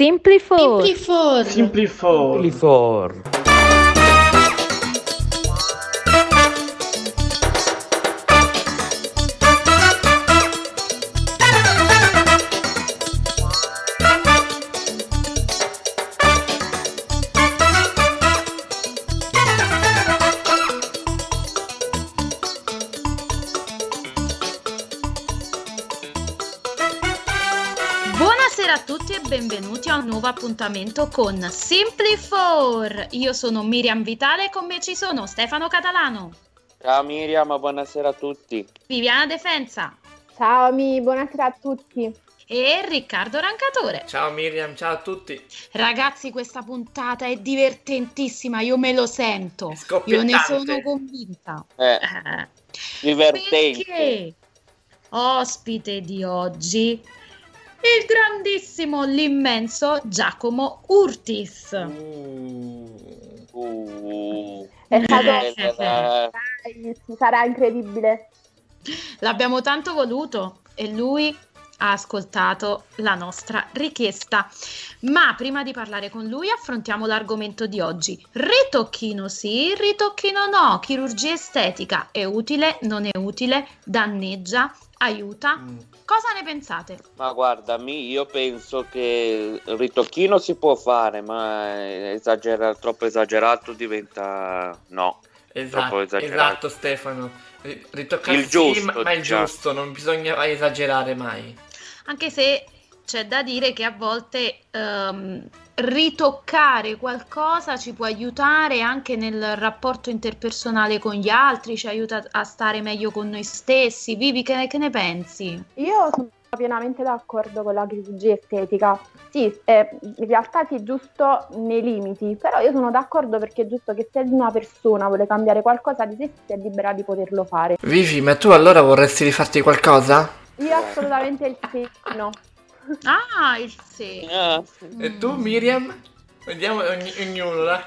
Simplifor. Simplifor. Simplifor. Simplifor. Appuntamento con Simply for. Io sono Miriam Vitale e con me ci sono Stefano Catalano, Ciao Miriam, buonasera a tutti. Viviana Defensa Ciao Ami, buonasera a tutti. e Riccardo Rancatore. Ciao Miriam, ciao a tutti. Ragazzi, questa puntata è divertentissima, io me lo sento. Io ne sono convinta. Eh, Eh, divertente. Perché ospite di oggi il grandissimo, l'immenso Giacomo Urtis. Uh. Uh, È stato, Eh, eh, dai, sarà incredibile. L'abbiamo tanto voluto e lui ha ascoltato la nostra richiesta. Ma prima di parlare con lui affrontiamo l'argomento di oggi. Ritocchino sì, ritocchino no, chirurgia estetica è utile, non è utile, danneggia, aiuta. Mm. Cosa ne pensate? ma guarda, io penso che il ritocchino si può fare, ma esagera- troppo esagerato diventa no. Troppo Esatto, esagerato. esatto Stefano. Ri- Ritoccare Il sì, giusto, ma, ma il diciamo. giusto, non bisogna esagerare mai. Anche se c'è da dire che a volte ehm, ritoccare qualcosa ci può aiutare anche nel rapporto interpersonale con gli altri, ci aiuta a stare meglio con noi stessi. Vivi, che, che ne pensi? Io sono pienamente d'accordo con la chirurgia estetica. Sì, eh, in realtà sì, giusto nei limiti, però io sono d'accordo perché è giusto che se una persona vuole cambiare qualcosa di sé sia libera di poterlo fare. Vivi, ma tu allora vorresti rifarti qualcosa? Io assolutamente il sì, no. Ah, il sì. Ah, E tu Miriam? Vediamo ogni- ognuno, dai.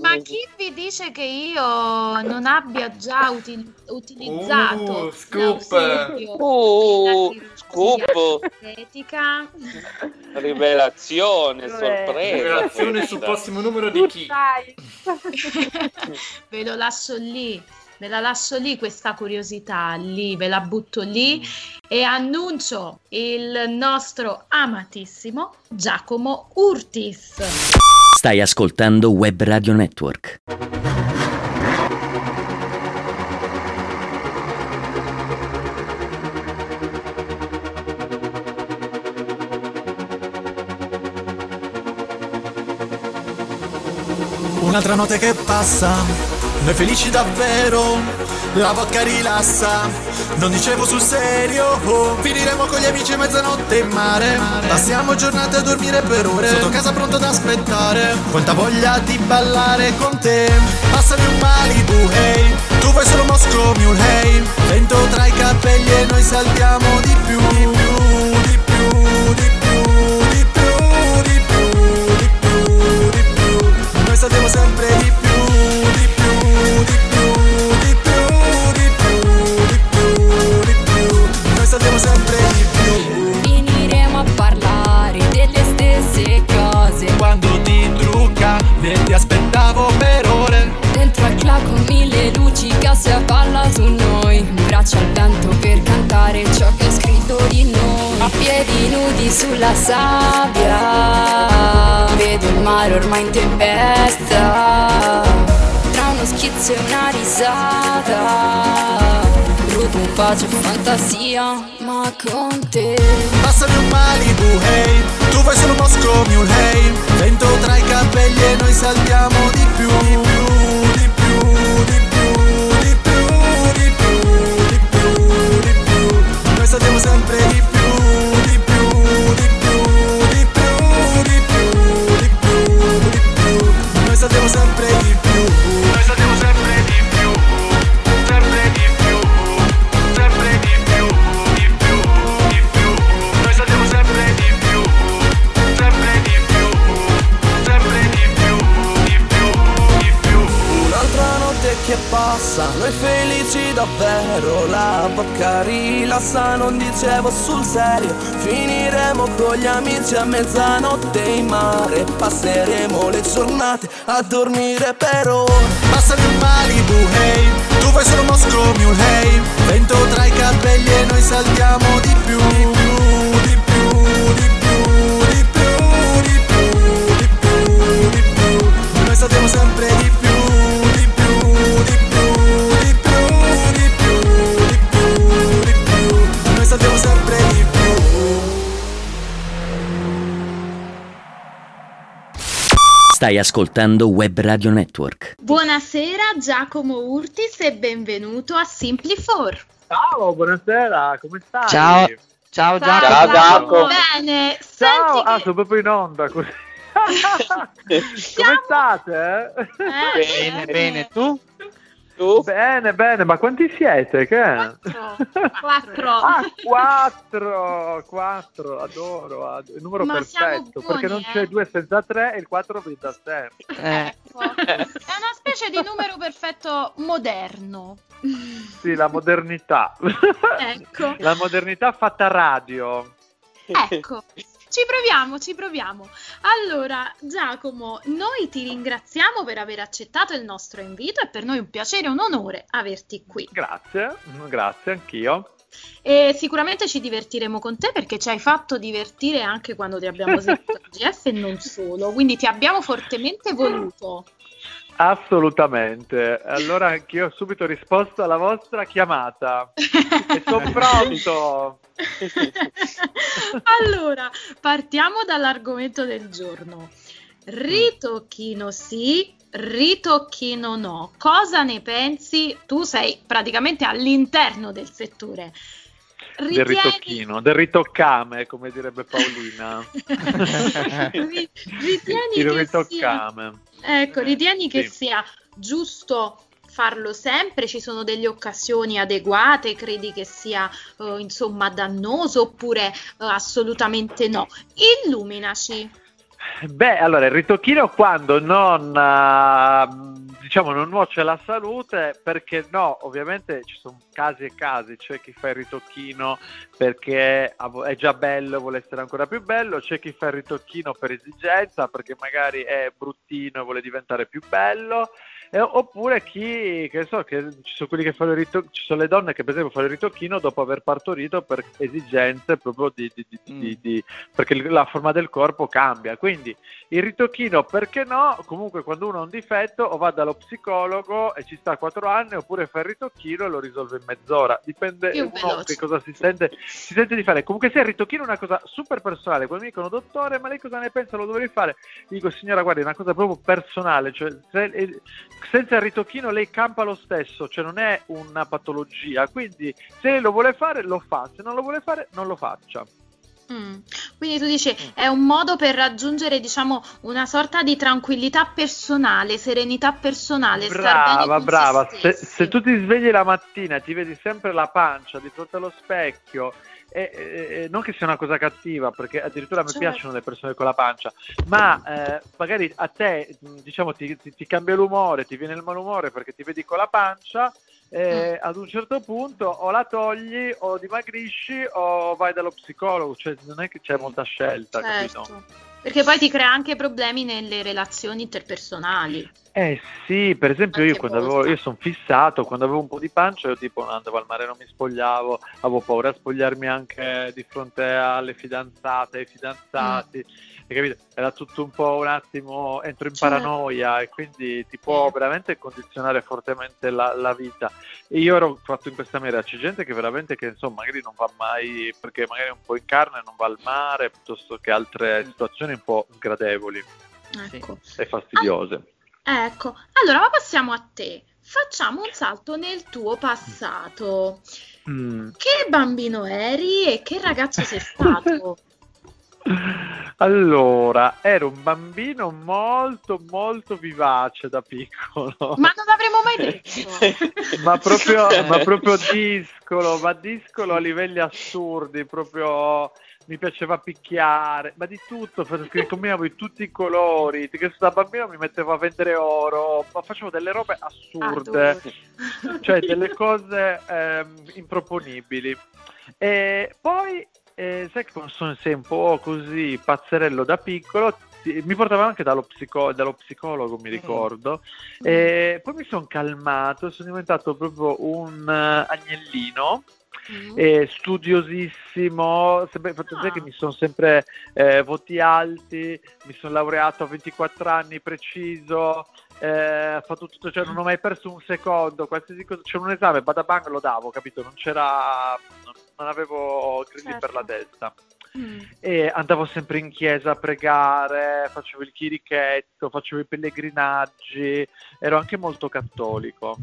Ma chi vi dice che io non abbia già uti- utilizzato Uh, scoop. Uh, scoop. estetica? rivelazione, Eh, sorpresa. Rivelazione sul prossimo numero di chi? sai. ve lo lascio lì, ve la lascio lì questa curiosità, lì, ve la butto lì e annuncio il nostro amatissimo Giacomo Urtis. Stai ascoltando Web Radio Network. Un'altra notte che passa, noi felici davvero, la vodka rilassa, non dicevo sul serio, oh, finiremo con gli amici a mezzanotte in mare, passiamo giornate a dormire per ore, sotto casa pronto ad aspettare, quanta voglia di ballare con te, passami un Malibu, hey, tu vai solo Moscow Mule, hey, vento tra i capelli e noi saltiamo di sabbia. Vedo il mare ormai in tempesta. Tra uno schizzo e una risata. Rubo un pace e fantasia Ma con te. Passami un Malibu, hey. Tu vai solo Moscow Mule, hey Vento tra i capelli e noi saltiamo di più Di più, sappiamo sempre di più. Noi sappiamo sempre di più Sempre di più Sempre di più Di più, di più. Noi sappiamo sempre di più Sempre di più Sempre di più Di più, di più. Un'altra notte che passa Noi felici davvero La bocca rilassa, non dicevo sul serio. Finiremo con gli amici a mezzanotte in mare. Passeremo le giornate a dormire per ora Passano in Malibu, hey. Tu fai solo Moscow Mule, hey. Vento tra i capelli e noi saltiamo di più Di più, di più, di più, di più, di più, di più, di più. Noi saltiamo sempre di più Stai ascoltando Web Radio Network. Buonasera Giacomo Urtis e benvenuto a Simply4. Ciao, buonasera, come stai? Ciao, ciao Giacomo. Ciao, Giacomo. Bene, Ciao, ah, che... sono proprio in onda così. Come state? Eh, Bene, bene, tu? Tu? Bene, bene, ma quanti siete? Che? Quattro. Quattro. Ah, quattro, quattro, adoro, ad- il numero Ma perfetto, buoni, perché non eh. c'è due senza tre e il quattro da sempre. Eh, Ecco. È una specie di numero perfetto moderno. Sì, la modernità. Ecco. La modernità fatta radio. Ecco, ci proviamo, ci proviamo. Allora, Giacomo, noi ti ringraziamo per aver accettato il nostro invito, è per noi un piacere e un onore averti qui. Grazie, grazie anch'io. E sicuramente ci divertiremo con te perché ci hai fatto divertire anche quando ti abbiamo sentito GF e non solo, quindi ti abbiamo fortemente voluto. Assolutamente. Allora anch'io ho subito risposto alla vostra chiamata. E sono pronto. allora, partiamo dall'argomento del giorno. Ritocchino sì, ritocchino no. Cosa ne pensi? Tu sei praticamente all'interno del settore. Del ritocchino, del ritoccame, come direbbe Paolina. Ri- ritieni Il che sia, ritoccame. ecco, ritieni che Sì. sia giusto farlo sempre? Ci sono delle occasioni adeguate? Credi che sia eh, insomma dannoso oppure eh, assolutamente no? Illuminaci. Beh, allora il ritocchino quando non ah, diciamo non nuoce alla salute, perché no, ovviamente ci sono casi e casi, c'è chi fa il ritocchino perché è già bello vuole essere ancora più bello, c'è chi fa il ritocchino per esigenza perché magari è bruttino e vuole diventare più bello. E- oppure chi, che so, che ci sono quelli che fanno il ritocchino, ci sono le donne che per esempio fanno il ritocchino dopo aver partorito per esigenze proprio di, di- di- di- di- perché la forma del corpo cambia. Quindi il ritocchino perché no? Comunque quando uno ha un difetto o va dallo psicologo e ci sta 4 anni oppure fa il ritocchino e lo risolve in mezz'ora. Dipende Più uno veloce. che cosa si sente, si sente di fare. Comunque sia il ritocchino è una cosa super personale. Quando mi dicono dottore ma lei cosa ne pensa? Lo dovrei fare? Dico signora guardi è una cosa proprio personale. Cioè, se- eh, senza il ritocchino lei campa lo stesso, cioè non è una patologia. Quindi se lo vuole fare lo fa, se non lo vuole fare non lo faccia. Mm. Quindi tu dici è un modo per raggiungere, diciamo, una sorta di tranquillità personale, serenità personale, Brava, brava. se se tu ti svegli la mattina e ti vedi sempre la pancia di fronte allo specchio, e, e- e non che sia una cosa cattiva, perché addirittura a me Certo. piacciono le persone con la pancia, ma eh, magari a te, mh, diciamo, ti, ti- ti cambia l'umore, ti viene il malumore perché ti vedi con la pancia. eh, Mm. ad un certo punto o la togli o dimagrisci o vai dallo psicologo, cioè non è che c'è molta scelta, capito? Perché poi ti crea anche problemi nelle relazioni interpersonali. Eh sì, per esempio io quando avevo, io sono fissato, quando avevo un po' di pancia io tipo andavo al mare, non mi spogliavo, avevo paura a spogliarmi anche di fronte alle fidanzate, ai fidanzati, hai capito? Era tutto un po' un attimo, entro in Certo. paranoia e quindi ti può veramente condizionare fortemente la, la vita. E io ero fatto in questa maniera, c'è gente che veramente che insomma magari non va mai, perché magari è un po' in carne, non va al mare, piuttosto che altre situazioni un po' sgradevoli Ecco. e fastidiose. Ecco. Allora, ma passiamo a te. Facciamo un salto nel tuo passato. Mm. Che bambino eri e che ragazzo sei stato? Allora, ero un bambino molto molto vivace da piccolo, Ma non l'avremmo mai detto. ma, proprio, ma proprio discolo, ma discolo a livelli assurdi, proprio mi piaceva picchiare, ma di tutto, perché combinavo di tutti i colori, che da bambino mi mettevo a vendere oro, ma facevo delle robe assurde, Ah, cioè delle cose ehm, improponibili. E poi, eh, sai che sono sei un po' così pazzerello da piccolo, mi portava anche dallo, psico- dallo psicologo, mi ricordo, e poi mi sono calmato, sono diventato proprio un eh, agnellino. Mm. eh, studiosissimo, sempre, Ah. che mi sono sempre eh, voti alti, mi sono laureato a 24 anni preciso, eh, ho fatto tutto, cioè non ho mai perso un secondo, qualsiasi cosa, c'era un esame, badabang lo davo, capito? Non c'era, non, non avevo grilli Certo. per la testa. Mm. E andavo sempre in chiesa a pregare, facevo il chirichetto, facevo i pellegrinaggi, ero anche molto cattolico.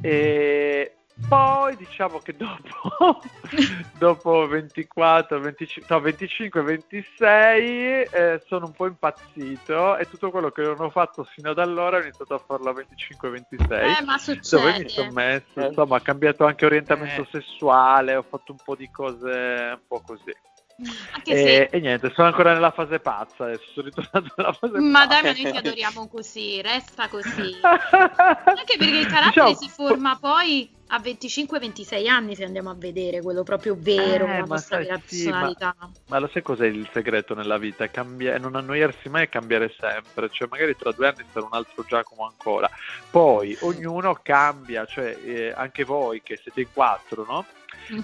E poi diciamo che dopo, dopo 24, 25, no, 25, 26 eh, sono un po' impazzito e tutto quello che non ho fatto fino ad allora ho iniziato a farlo a 25, 26 Eh, ma dove mi succede. sono messo, Eh. insomma, ho cambiato anche orientamento Eh. sessuale, ho fatto un po' di cose un po' così. Anche E, se e niente, sono ancora nella fase pazza adesso, sono ritornato nella fase Ma pazza. dai, ma noi ti adoriamo così, resta così. Anche perché il carattere Diciamo, si forma poi a 25-26 anni se andiamo a vedere quello proprio vero, Eh, la ma nostra sai, vera sì, ma- personalità. Ma lo sai cos'è il segreto nella vita? Cambia- non annoiarsi mai e cambiare sempre, cioè magari tra due anni sarà un altro Giacomo ancora. Poi ognuno cambia, cioè eh, anche voi che siete in quattro, no?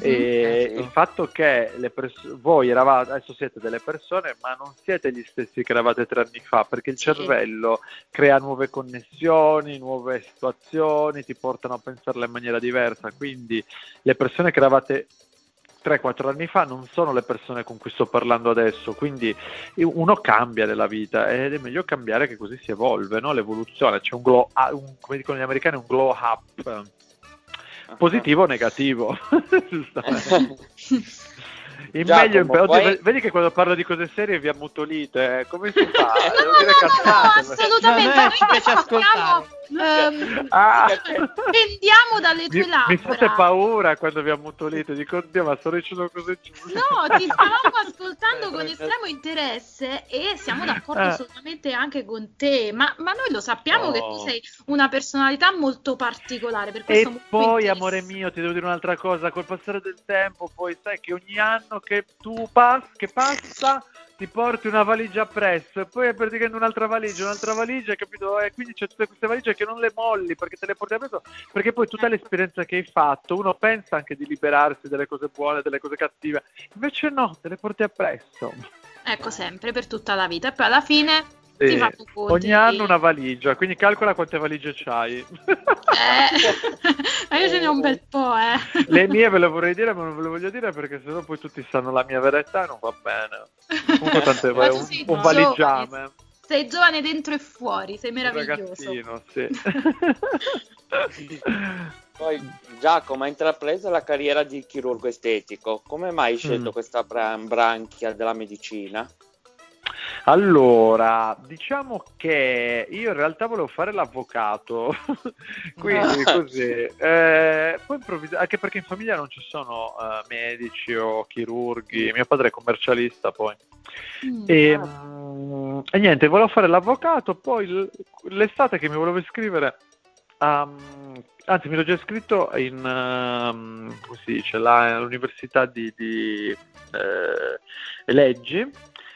E Eh, sì. il fatto che le pers- voi eravate, adesso siete delle persone, ma non siete gli stessi che eravate tre anni fa, perché il Sì. cervello crea nuove connessioni, nuove situazioni, ti portano a pensarle in maniera diversa. Quindi le persone che eravate 3-4 anni fa non sono le persone con cui sto parlando adesso, quindi uno cambia nella vita ed è meglio cambiare che così si evolve, no? l'evoluzione, c'è un glow, up, un- come dicono gli americani, un glow up. Positivo o negativo? Giustamente. Il Giacomo, meglio in pe- poi- vedi che quando parlo di cose serie vi ammutolite, eh? come si fa? No, Devo dire no, no, cazzate, no, assolutamente. No, no, Noi ci piace ehm, Ah. dalle Mi, tue mi labbra. fate paura quando vi ammutolite, dico oddio ma sto dicendo cose giuste. No, ti stavamo ascoltando con estremo interesse e siamo d'accordo Eh. assolutamente anche con te, ma, ma noi lo sappiamo che tu Oh. sei una personalità molto particolare, per E questo molto poi, amore mio, ti devo dire un'altra cosa, col passare del tempo, poi sai che ogni anno che tu pass- che passa ti porti una valigia appresso e poi praticamente un'altra valigia, un'altra valigia, capito? E quindi c'è tutte queste valigie che non le molli perché te le porti appresso, perché poi tutta l'esperienza che hai fatto, uno pensa anche di liberarsi delle cose buone, delle cose cattive, invece no, te le porti appresso. Ecco, sempre, per tutta la vita. E poi alla fine Sì. Ogni anno una valigia, quindi calcola quante valigie c'hai. Eh, ma io ce ne ho un bel po', eh. Le mie ve le vorrei dire, ma non ve le voglio dire perché sennò poi tutti sanno la mia vera età e non va bene. Comunque tante tu un, un valigiame. Sei giovane dentro e fuori, sei Un meraviglioso. ragazzino, sì. Poi Giacomo ha intrapreso la carriera di chirurgo estetico. Come mai hai scelto Mm. questa bra- branchia della medicina? Allora, diciamo che io in realtà volevo fare l'avvocato, quindi Ah. così. Eh, poi improvvis- anche perché in famiglia non ci sono eh, medici o chirurghi, mio padre è commercialista poi. Mm. E, mm, e niente, volevo fare l'avvocato, poi l- l'estate che mi volevo iscrivere, ehm, anzi mi ero già iscritto in, ehm, come si dice, là, all'università di, di, eh, leggi.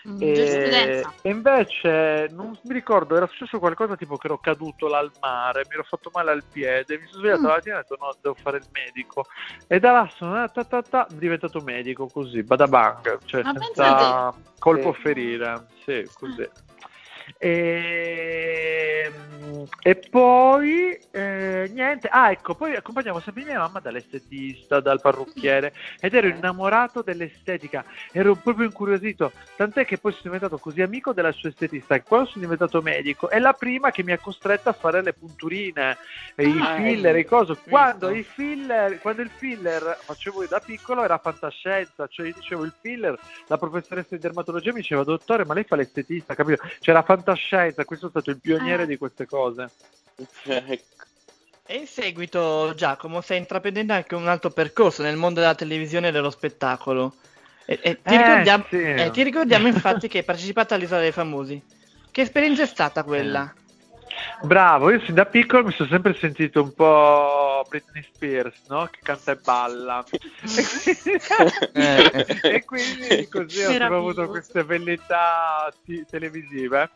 Mm, E, e invece non mi ricordo, era successo qualcosa tipo che ero caduto là al mare, mi ero fatto male al piede, mi sono svegliato Mm. la mattina e ho detto no, devo fare il medico. E da là sono eh, ta, ta, ta, diventato medico così, badabang, cioè Ma senza colpo ferire, sì, così. E, e poi eh, niente, ah ecco, poi accompagnavo sempre mia mamma dall'estetista, dal parrucchiere ed ero innamorato dell'estetica, ero proprio incuriosito, tant'è che poi sono diventato così amico della sua estetista che quando sono diventato medico è la prima che mi ha costretto a fare le punturine, e i Ah, filler, i coso. visto. Quando i filler, quando il filler facevo da piccolo era fantascienza, cioè io dicevo il filler, la professoressa di dermatologia mi diceva dottore ma lei fa l'estetista, capito? C'era fantascienza, questo è stato il pioniere Ah. di queste cose. Ecco. E in seguito, Giacomo, stai intraprendendo anche un altro percorso nel mondo della televisione e dello spettacolo. E, e ti, Eh, ricordiamo, sì. eh, ti ricordiamo infatti che hai partecipato all'Isola dei Famosi. Che esperienza è stata quella? Bravo, io sin da piccolo mi sono sempre sentito un po' Britney Spears, no? Che canta e balla. E quindi così ho avuto queste velleità ti- televisive.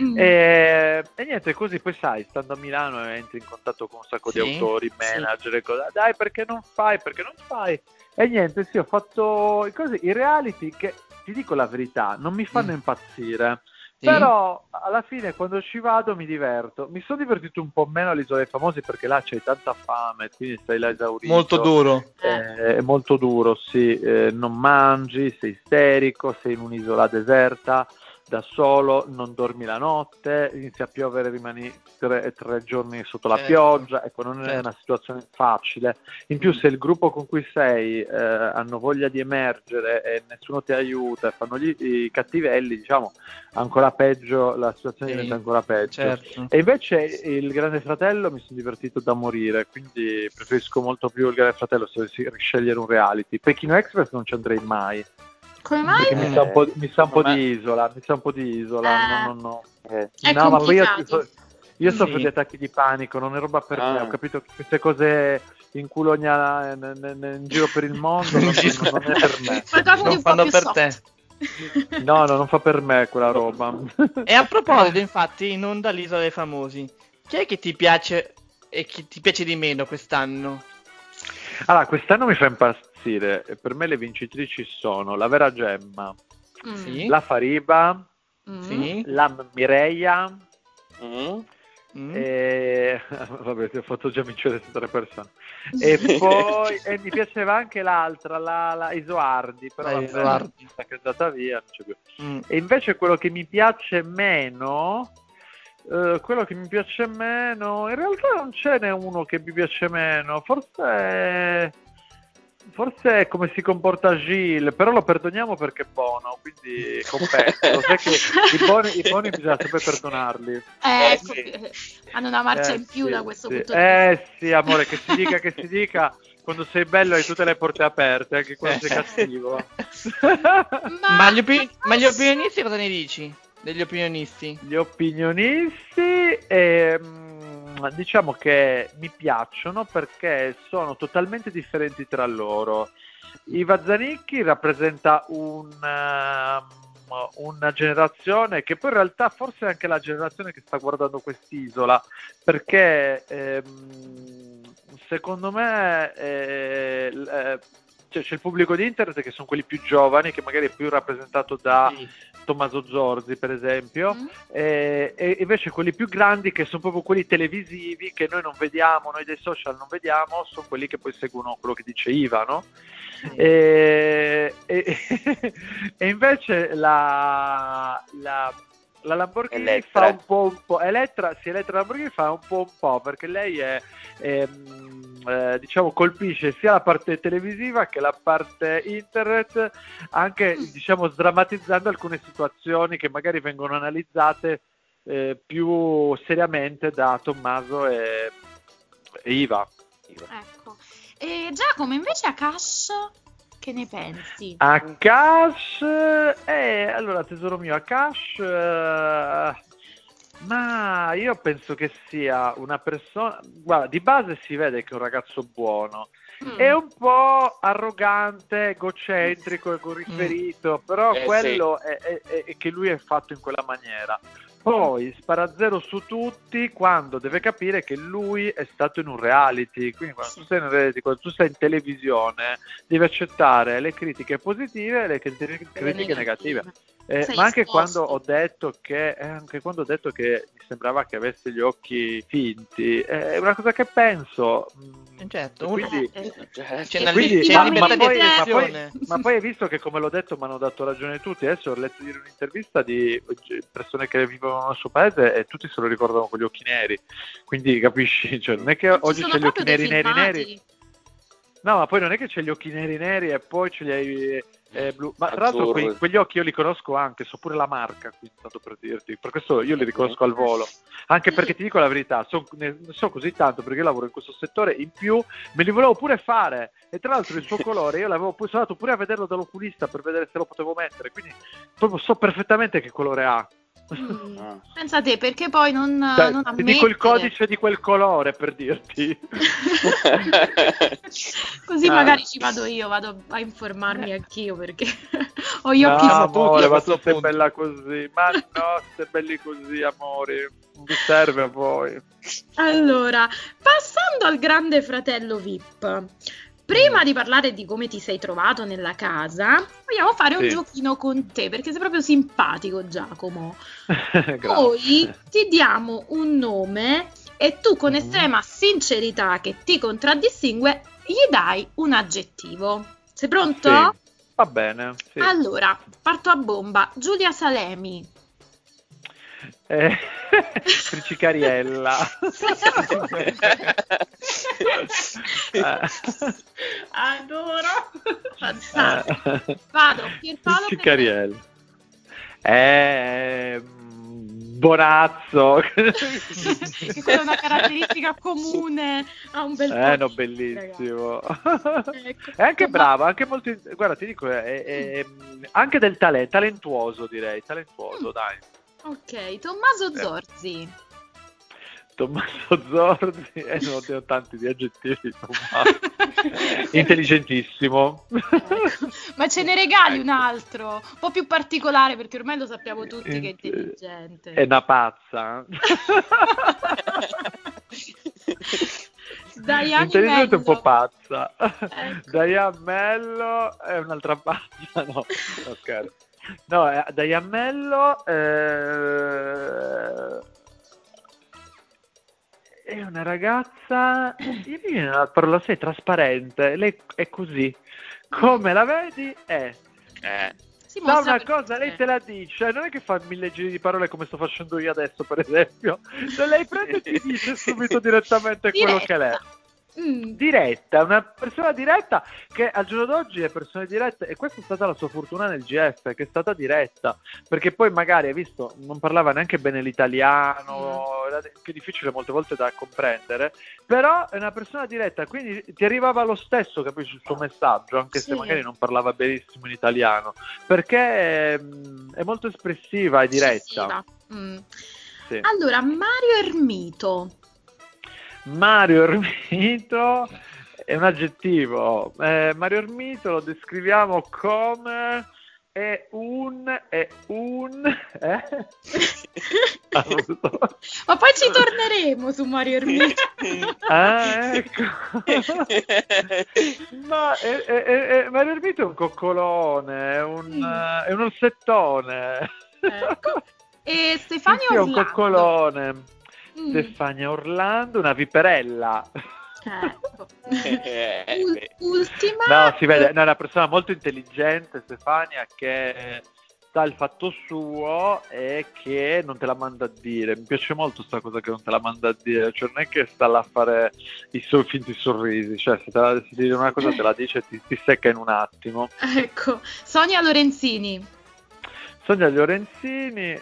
Mm. E, e niente, così poi sai, stando a Milano entri in contatto con un sacco Sì, di autori, sì. manager e cose. Dai, perché non fai? Perché non fai? E niente, sì, ho fatto così, i reality che, ti dico la verità, non mi fanno Mm. impazzire. Sì? Però alla fine quando ci vado mi diverto. Mi sono divertito un po' meno all'Isola dei Famosi perché là c'hai tanta fame, quindi stai là esaurito. Molto duro. Eh, è molto duro, sì. Eh, non mangi, sei isterico, sei in un'isola deserta, da solo, non dormi la notte, inizia a piovere, rimani tre, tre giorni sotto la Certo. pioggia, ecco, non è Certo. una situazione facile. In più, se il gruppo con cui sei eh, hanno voglia di emergere e nessuno ti aiuta e fanno gli, i cattivelli, diciamo, ancora peggio, la situazione Sì, diventa ancora peggio. Certo. E invece il Grande Fratello mi sono divertito da morire, quindi preferisco molto più il Grande Fratello se dovessi riscegliere un reality. Pechino Express non ci andrei mai, Come mai? perché mi sa un po', mi sa un po' di isola, mi sa un po' di isola, Eh. no, no, no. Eh, È no, ma poi io, io soffro Sì. di attacchi di panico, non è roba per me, Ah. ho capito che queste cose in culo ogna- n- n- n- in giro per il mondo non, non è per me. Di Non fanno per soft. te. No, no, non fa per me quella roba. E a proposito, infatti, in onda l'Isola dei Famosi. Chi è che ti piace e chi ti piace di meno quest'anno? Allora, quest'anno mi fa impazzire. Per me le vincitrici sono la Vera Gemma, Mm. Sì? la Fariba, Mm. Sì? la Mireia mm? Mm? e... Vabbè, ti ho fatto già vincere tre persone. E poi e mi piaceva anche l'altra, la, la Isoardi, però La Isoardi. è andata via, non c'è più. Mm. E invece quello che mi piace meno... eh, quello che mi piace meno, in realtà non ce n'è uno che mi piace meno, forse forse è come si comporta Gilles, però lo perdoniamo perché è buono, quindi compensa. Lo sai che i buoni, i buoni bisogna sempre perdonarli. Eh, Eh, ecco, sì. eh, hanno una marcia Eh, in più sì, da questo sì. punto di vista. Eh sì, amore, che si dica che si dica, quando sei bello hai tutte le porte aperte, anche quando sei Eh. cattivo. Ma, gli, ma gli opinionisti cosa ne dici? Degli opinionisti? Gli opinionisti, ehm, diciamo che mi piacciono perché sono totalmente differenti tra loro. Iva Zanicchi rappresenta un, ehm, una generazione che poi in realtà forse è anche la generazione che sta guardando quest'isola, perché ehm, secondo me eh, eh, cioè, c'è il pubblico di internet che sono quelli più giovani, che magari è più rappresentato da Tommaso Zorzi, per esempio, Mm. e, e invece quelli più grandi, che sono proprio quelli televisivi, che noi non vediamo, noi dei social non vediamo, sono quelli che poi seguono quello che dice Iva, no? E, e- e invece la, la, la Lamborghini Elettra. fa un po' un po', Elettra, sì, Elettra Lamborghini fa un po' un po' perché lei è, ehm, eh, diciamo, colpisce sia la parte televisiva che la parte internet, anche diciamo sdrammatizzando alcune situazioni che magari vengono analizzate eh, più seriamente da Tommaso e, e Iva. Ecco. E Giacomo, invece a Cash, che ne pensi? A Cash, eh, allora tesoro mio, a Cash, eh, ma io penso che sia una persona, guarda, di base si vede che è un ragazzo buono, Mm. è un po' arrogante, egocentrico, egoriferito, però Eh, quello è, è- è- è che lui è fatto in quella maniera. Poi spara zero su tutti quando deve capire che lui è stato in un reality. Quindi quando tu sei in reality, quando tu sei in televisione, devi accettare le critiche positive e le critiche, critiche negative. Eh, ma anche quando ho detto che eh, anche quando ho detto che mi sembrava che avesse gli occhi finti, eh, è una cosa che penso. mm, Certo, quindi, Eh, Cioè, C'è una, quindi- c'è ma, una ma libertà poi, ma poi- espressione. ma poi hai visto che come l'ho detto mi hanno dato ragione tutti adesso ho letto ieri un'intervista di persone che vivono nel suo paese e tutti se lo ricordano con gli occhi neri quindi capisci cioè, non è che oggi c'è gli occhi neri neri neri. No, ma poi non è che c'è gli occhi neri neri e poi ce li hai eh, blu. Ma tra l'altro Azzurri. quei- quegli occhi io li conosco anche, so pure la marca, quindi tanto per dirti. Per questo io li riconosco al volo. Anche perché ti dico la verità, so, ne so così tanto perché io lavoro in questo settore, in più me li volevo pure fare. E tra l'altro il suo colore io l'avevo poi sono andato pure a vederlo dall'oculista per vedere se lo potevo mettere, quindi proprio so perfettamente che colore ha. Mm. Ah. Pensa te, perché poi non, Cioè, non ti dico il ammettere? codice di quel colore per dirti. Così Ah. magari ci vado io, vado a informarmi anch'io perché ho gli no, occhi pochi amore, ma tu sei bella così. Ma no, siete belli così, amori. Non vi serve a voi. Allora, passando al grande fratello VIP. Prima di parlare di come ti sei trovato nella casa, vogliamo fare un Sì. giochino con te perché sei proprio simpatico, Giacomo. Noi ti diamo un nome e tu con Mhm. estrema sincerità che ti contraddistingue gli dai un aggettivo. Sei pronto? Sì, Va bene. Sì. Allora, parto a bomba. Giulia Salemi. Eh, Fricicariella. Adoro. Fantastico. Vado, Pierpaolo. Fricicariella. Eh, Bonazzo. Che quella è una caratteristica comune a un bel po' Eh, no, di- bellissimo. Ecco. È anche Tomma- bravo, anche molto. Guarda, ti dico, è, è- è- anche del talento, talentuoso direi, talentuoso, Mm. dai. Ok, Tommaso Eh. Zorzi. Tommaso Zorzi, eh, non ho tanti di aggettivi. Intelligentissimo. Ecco. Ma ce ne regali Ecco. un altro, un po' più particolare perché ormai lo sappiamo tutti che è Int- intelligente. È una pazza. Diane Intelligente e un po' Mello. pazza. Ecco. Diane Mello è un'altra pazza, no, no scherzo. No, eh, Diane Mello eh, è una ragazza, mi viene una parola, sei trasparente, lei è così. Come la vedi è. Eh, Sa mostra una cosa, lei te. la dice, non è che fa mille giri di parole come sto facendo io adesso, per esempio. Se lei prende e ti dice subito direttamente quello che lei è. Mm, Diretta, una persona diretta che al giorno d'oggi è persone dirette e questa è stata la sua fortuna nel GF, che è stata diretta, perché poi magari, hai visto, non parlava neanche bene l'italiano, era anche difficile molte volte da comprendere, però è una persona diretta, quindi ti arrivava lo stesso, capisci, il suo messaggio, anche se Sì. magari non parlava benissimo in italiano, perché mm, è molto espressiva e diretta. incisiva. Mm. Sì. Allora, Mario Ermito. Mario Ermito è un aggettivo. Eh, Mario Ermito lo descriviamo come è un è un eh? Ah. Ma poi ci torneremo su Mario Ermito. Ah, ecco. Ma è, è- è- Mario Ermito è un coccolone, è un, Mm. è un orsettone. Ecco. E Stefania sì, è un Orlando. coccolone. Mm, Stefania Orlando, una viperella. ecco. Ultima. No, si vede, no, è una persona molto intelligente, Stefania, che sa il fatto suo e che non te la manda a dire. Mi piace molto sta cosa che non te la manda a dire, cioè non è che sta là a fare i suoi finti sorrisi, cioè se te la se ti dice una cosa te la dice e ti, ti secca in un attimo. Ecco, Sonia Lorenzini. Sonia Lorenzini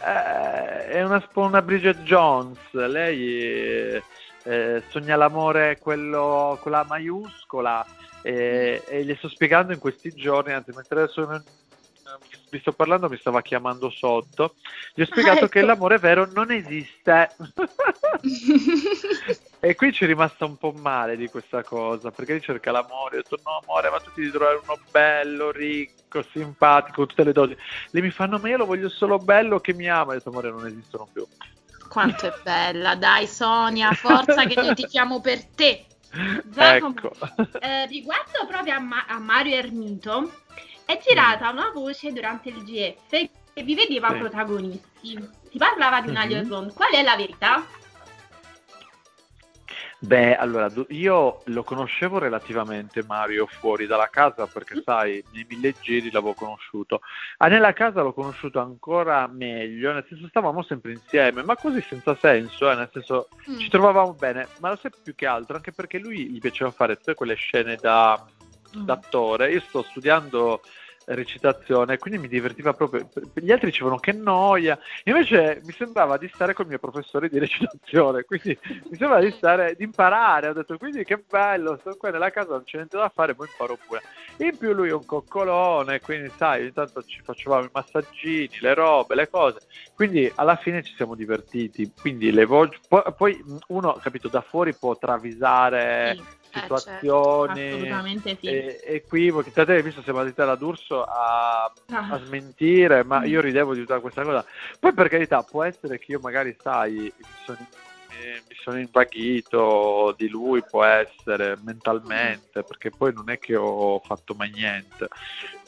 è una, sp- una Bridget Jones, lei eh, eh, sogna l'amore quello con la maiuscola e, e gli sto spiegando in questi giorni, anzi mentre adesso vi sto parlando mi stava chiamando sotto, gli ho spiegato ecco. che l'amore vero non esiste. E qui ci è rimasta un po' male di questa cosa, perché lei cerca l'amore, ho detto no amore, ma tu ti devi trovare uno bello, ricco, simpatico, tutte le doti. Lei mi fanno, ma io lo voglio solo bello che mi ama, ho detto amore non esistono più. Quanto è bella, dai Sonia, forza che noi ti chiamo per te. Giacomo, ecco. Eh, riguardo proprio a, Ma- a Mario Ermito, è girata una voce durante il GF che vi vedeva Sì. protagonisti. Si parlava di una Mhm. liaison. Qual è la verità? Beh, allora, io lo conoscevo relativamente Mario fuori dalla casa perché, sai, nei mille giri l'avevo conosciuto. Ah, nella casa l'ho conosciuto ancora meglio, nel senso stavamo sempre insieme, ma così senza senso, eh, nel senso Mm. ci trovavamo bene, ma lo sai più che altro, anche perché lui gli piaceva fare tutte quelle scene da, Mm. d'attore. Io sto studiando recitazione, quindi mi divertiva proprio. Gli altri dicevano che noia, invece mi sembrava di stare con il mio professore di recitazione, quindi mi sembrava di stare, di imparare. Ho detto quindi che bello, sto qua nella casa, non c'è niente da fare, poi imparo pure. In più lui è un coccolone, quindi sai, ogni tanto ci facevamo i massaggini, le robe, le cose. Quindi alla fine ci siamo divertiti. Quindi le voci, poi, poi uno, capito, da fuori può travisare Sì, eh, situazioni. certo, assolutamente sì. e- equivochi. Te hai visto siamo andati all'Urso a, Ah. a smentire, ma io ridevo di tutta questa cosa. Poi per carità, può essere che io magari, sai, mi sono, eh, mi sono invaghito di lui, può essere mentalmente, perché poi non è che ho fatto mai niente.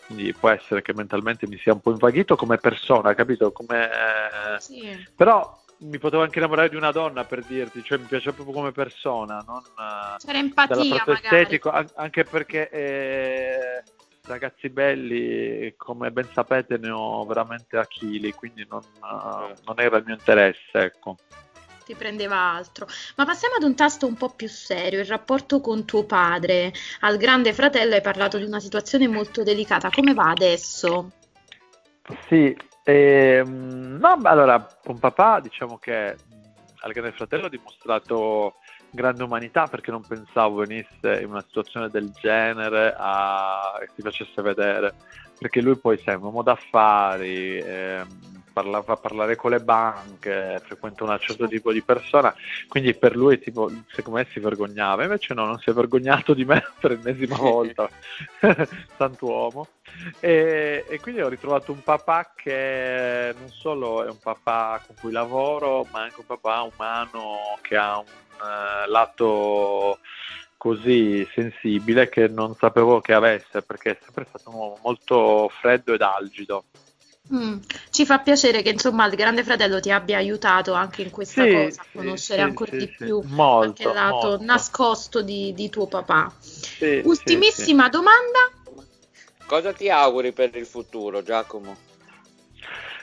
Quindi può essere che mentalmente mi sia un po' invaghito come persona, capito? Come, eh, Sì. Però mi potevo anche innamorare di una donna per dirti, cioè mi piace proprio come persona, non eh, C'era empatia estetico, an- anche perché eh, ragazzi belli, come ben sapete, ne ho veramente a chili, quindi non, eh, non era il mio interesse, ecco. ti prendeva altro. Ma passiamo ad un tasto un po' più serio, il rapporto con tuo padre. Al grande fratello hai parlato di una situazione molto delicata. Come va adesso? Sì, ehm, no, allora, con papà diciamo che al grande fratello ha dimostrato grande umanità perché non pensavo venisse in una situazione del genere che si facesse vedere, perché lui poi sai, è un uomo d'affari, ehm, parla- fa parlare con le banche, frequenta un certo tipo di persona, quindi per lui tipo, secondo me si vergognava, invece no, non si è vergognato di me per l'ennesima volta, sant'uomo. E, e quindi ho ritrovato un papà che non solo è un papà con cui lavoro, ma anche un papà umano che ha un eh, lato così sensibile che non sapevo che avesse, perché è sempre stato un uomo molto freddo ed algido. Mm, Ci fa piacere che insomma il grande fratello ti abbia aiutato anche in questa Sì, cosa, a conoscere sì, ancora sì, di sì. più Molto, anche il lato molto. nascosto di, di tuo papà. Sì, Ultimissima domanda. Cosa ti auguri per il futuro, Giacomo?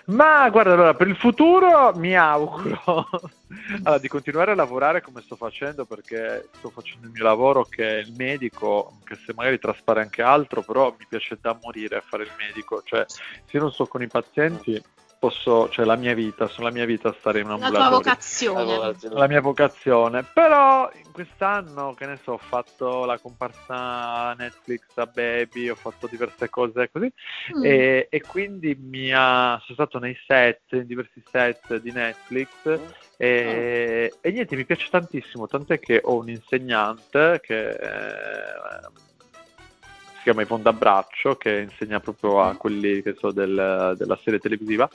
Ma guarda, allora per il futuro mi auguro. Allora, di continuare a lavorare come sto facendo perché sto facendo il mio lavoro che è il medico, che se magari traspare anche altro, però mi piace da morire fare il medico, cioè se io non sto con i pazienti posso, cioè la mia vita, sono la mia vita stare in un La tua ambulatorio. vocazione. la mia vocazione. Però in quest'anno, che ne so, ho fatto la comparsa Netflix a Baby, ho fatto diverse cose così. Mm. E, e quindi mi ha, sono stato nei set, in diversi set di Netflix. E, e niente, mi piace tantissimo. Tant'è che ho un insegnante che. eh, chiama Yvonne D'Abbraccio che insegna proprio a quelli che so del- della serie televisiva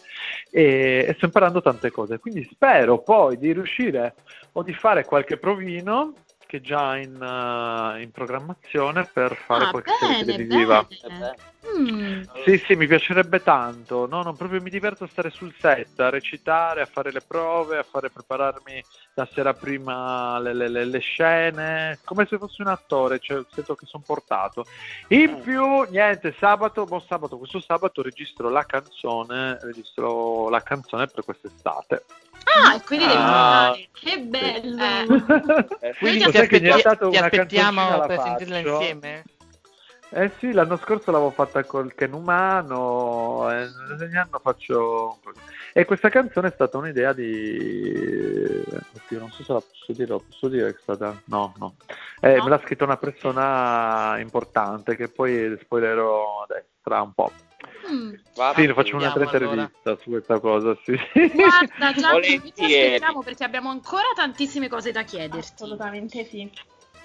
e, e sto imparando tante cose. Quindi spero poi di riuscire o di fare qualche provino che già in, eh, in programmazione per fare Ah, qualche serie bene, televisiva. bene. Mm. sì, sì, mi piacerebbe tanto. No, non proprio mi diverto a stare sul set, a recitare, a fare le prove, a fare prepararmi la sera prima le, le- le- le scene, come se fossi un attore, cioè sento che sono portato. In più, niente, sabato, buon sabato, questo sabato registro la canzone, registro la canzone per quest'estate. Ah, e quindi devi Ah. tornare. Che bello. Eh, Quindi ti dato ti una aspettiamo per sentirla insieme? Eh sì, l'anno scorso l'avevo fatta col Ken Umano, e ogni anno faccio... E questa canzone è stata un'idea di... Oddio, non so se la posso dire, la posso dire che è stata... No, no. Eh, No? Me l'ha scritta una persona importante che poi spoilerò adesso, tra un po'. Mm. va Sì, faccio un'altra allora. intervista su questa cosa, sì. Guarda, ti Volentieri. aspettiamo perché abbiamo ancora tantissime cose da chiederti. Assolutamente sì.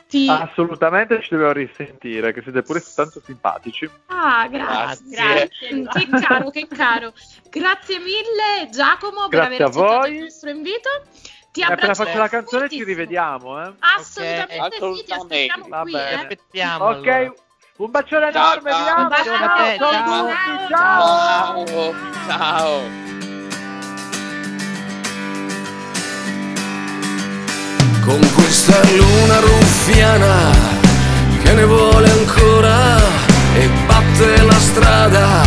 Ti- Assolutamente ci dobbiamo risentire, che siete pure tanto simpatici. Ah, grazie. Grazie. Mm, Che caro, che caro. Grazie mille Giacomo per Grazie aver a accettato voi. il nostro invito. Ti E appena faccio la canzone ci fortissimo. rivediamo, eh. Assolutamente Ok. sì, ti aspettiamo Va qui, eh. Aspettiamo. Ok, allora. un bacione Ciao, enorme, ciao. ciao, a te, ciao ciao. Ciao. ciao. Ciao, con questa luna ruffiana che ne vuole ancora? E batte la strada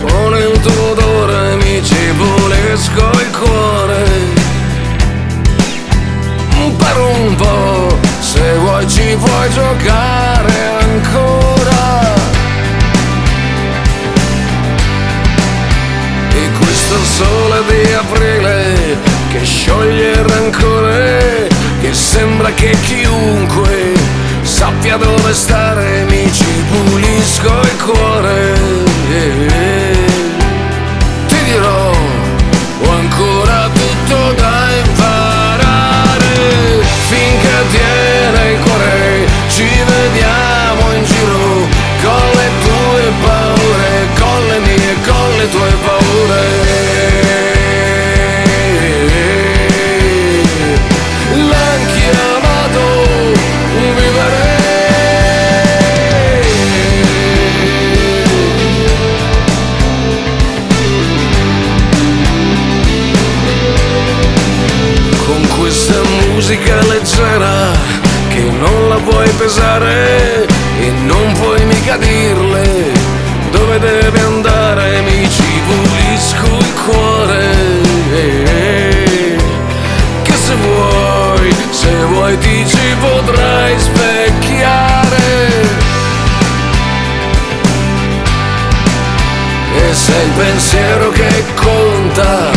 con il tuo odore mi ci pulisco il cuore. Per un po' se vuoi ci puoi giocare ancora. E questo sole di aprile che scioglie il rancore sembra che chiunque sappia dove stare pesare e non puoi mica dirle dove deve andare mi ci pulisco il cuore. Che se vuoi se vuoi ti ci potrai specchiare. E sei il pensiero che conta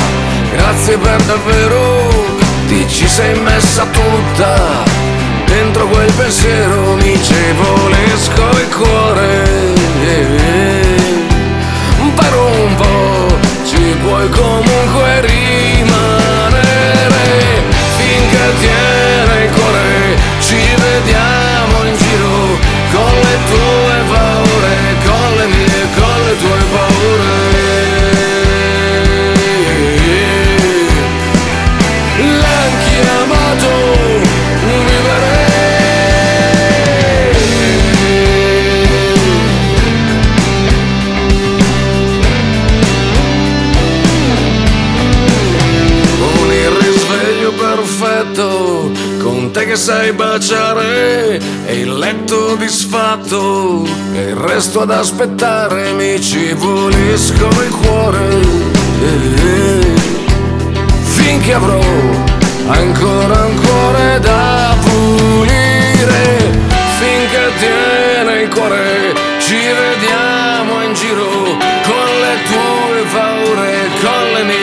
grazie per davvero ti ci sei messa tutta dentro quel pensiero mi ci volesco il cuore. Per un po' ci puoi comunque rimanere finché tiene il cuore ci vediamo che sai baciare e il letto disfatto e il resto ad aspettare mi ci pulisco il cuore. Eh, finché avrò ancora un cuore da pulire finché tiene il cuore ci vediamo in giro con le tue paure con le mie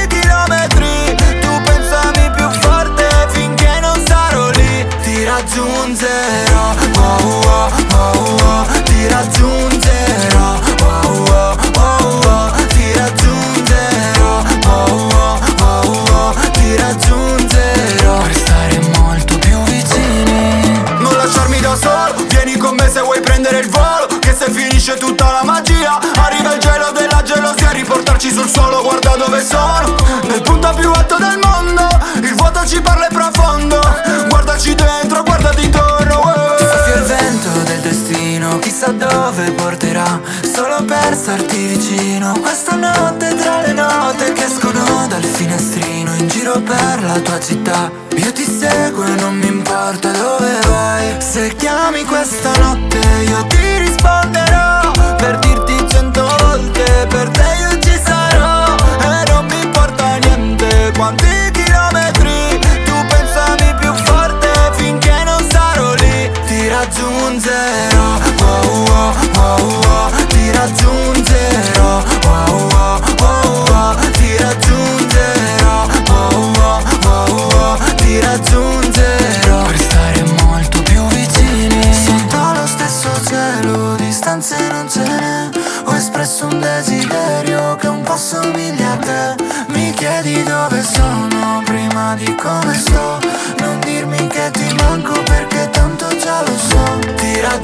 raggiungerò. Oh, oh, oh, oh, Ti raggiungerò. Oh, oh, oh, oh, Ti raggiungerò. Oh, oh, oh, oh, Ti raggiungerò. Per stare molto più vicini. Non lasciarmi da solo, vieni con me se vuoi prendere il volo Che se finisce tutta la magia Arriva il gelo della gelosia Riportarci sul suolo, guarda dove sono. Nel punto più alto del mondo ci parla profondo. Guardaci dentro, guardati intorno eh. Soffio il vento del destino Chissà dove porterà. Solo per starti vicino Questa notte tra le note Che escono dal finestrino In giro per la tua città. Io ti seguo e non mi importa dove vai. Se chiami questa notte Io ti risponderò. Per dirti cento volte Per te io ci sarò. E non mi importa niente Quanti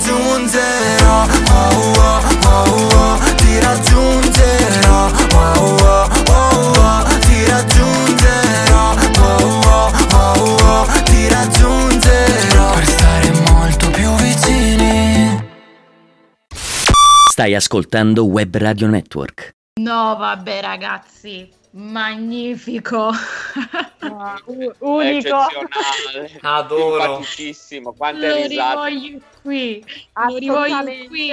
raggiungerò oh, oh, oh, oh, Ti raggiungerò oh, oh, oh, oh, Ti raggiungerò oh, oh, oh, oh, Ti raggiungerò Per stare molto più vicini Stai ascoltando Web Radio Network. No, vabbè, ragazzi, magnifico. U- unico. Eccezionale. Adoro. Simpaticissimo. Quante Lo risate. rivoglio qui, lo rivoglio qui.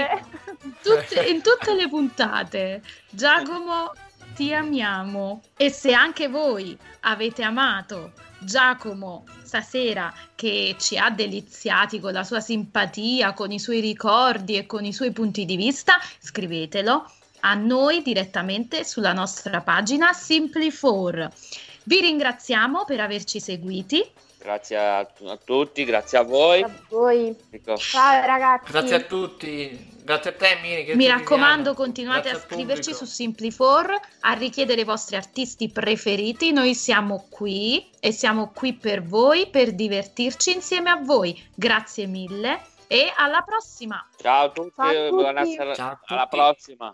Tutte- in tutte le puntate. Giacomo, ti amiamo. E se anche voi avete amato Giacomo stasera che ci ha deliziati con la sua simpatia, con i suoi ricordi e con i suoi punti di vista, scrivetelo a noi direttamente sulla nostra pagina Simply4. Vi ringraziamo per averci seguiti. Grazie a, a tutti, grazie a voi. A voi. Ecco. Ciao ragazzi. Grazie a tutti. Grazie a te, che Mi raccomando, Viviana. continuate Grazie a scriverci pubblico. su Simply4, a richiedere i vostri artisti preferiti. Noi siamo qui e siamo qui per voi, per divertirci insieme a voi. Grazie mille e alla prossima. Ciao a tutti, Ciao a tutti. buonasera. Ciao a Alla tutti. prossima.